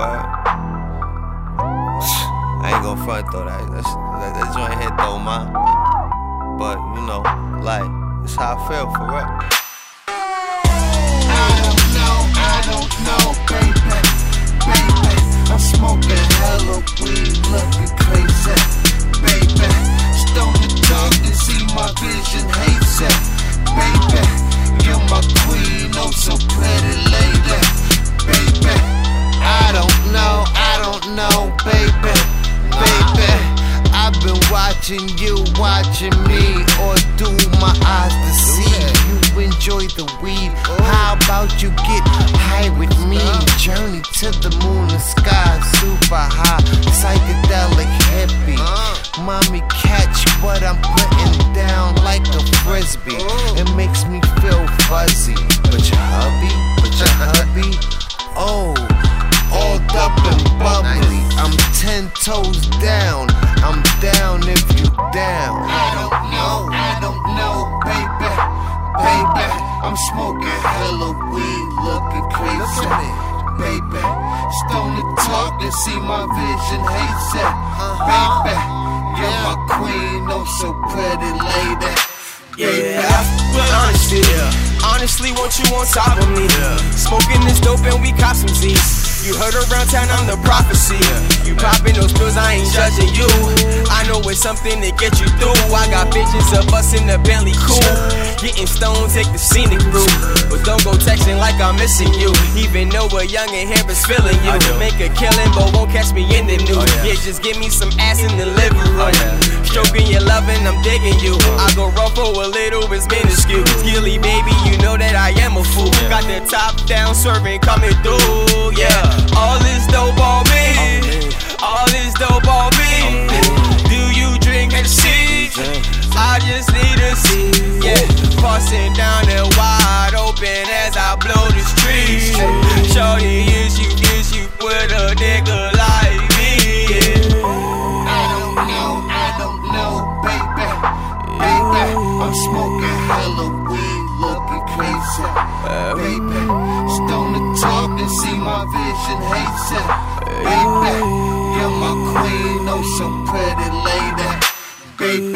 I ain't gonna front though, that, that, that, that joint hit though, man. But, you know, like, it's how I feel for real. Smoking hella weed, looking. Know, baby, baby. I've been watching you, watching me, or do my eyes deceive? You enjoy the weed. How about you get high with me? Journey to the moon and sky, super high, psychedelic hippie. Mommy, catch what I'm putting down like a frisbee. Toes down. I'm down if you down. I don't know, I don't know, baby, baby. I'm smoking hella weed, looking crazy, baby. Stone to talk and see my vision hazy, baby. You're my queen, oh so pretty lady. Yeah, but honestly, honestly, want you on top of me. Smoking this dope and we cop some Z's. You heard around town, I'm the prophecy. You popping those pills, I ain't judging you. I know it's something to get you through. I got bitches of us in the Bentley cool. Getting stoned, take the scenic route. But don't go texting like I'm missing you. Even though a young and hair is feeling you. Make a killing, but won't catch me in the oh, news. Yeah, just give me some ass in the living room. Oh, Stroking your loving, I'm digging you. Uh-huh. I go rough for a little, it's minuscule. Got the top down, serving coming through. Yeah, all this dope on me. All this dope on me. Do you drink Hennessy? I just need to see. Yeah, passing down the wide open as I blow this tree. Shorty, is you, is you with a my vision hazy, baby. You're my queen, oh so pretty lady, baby.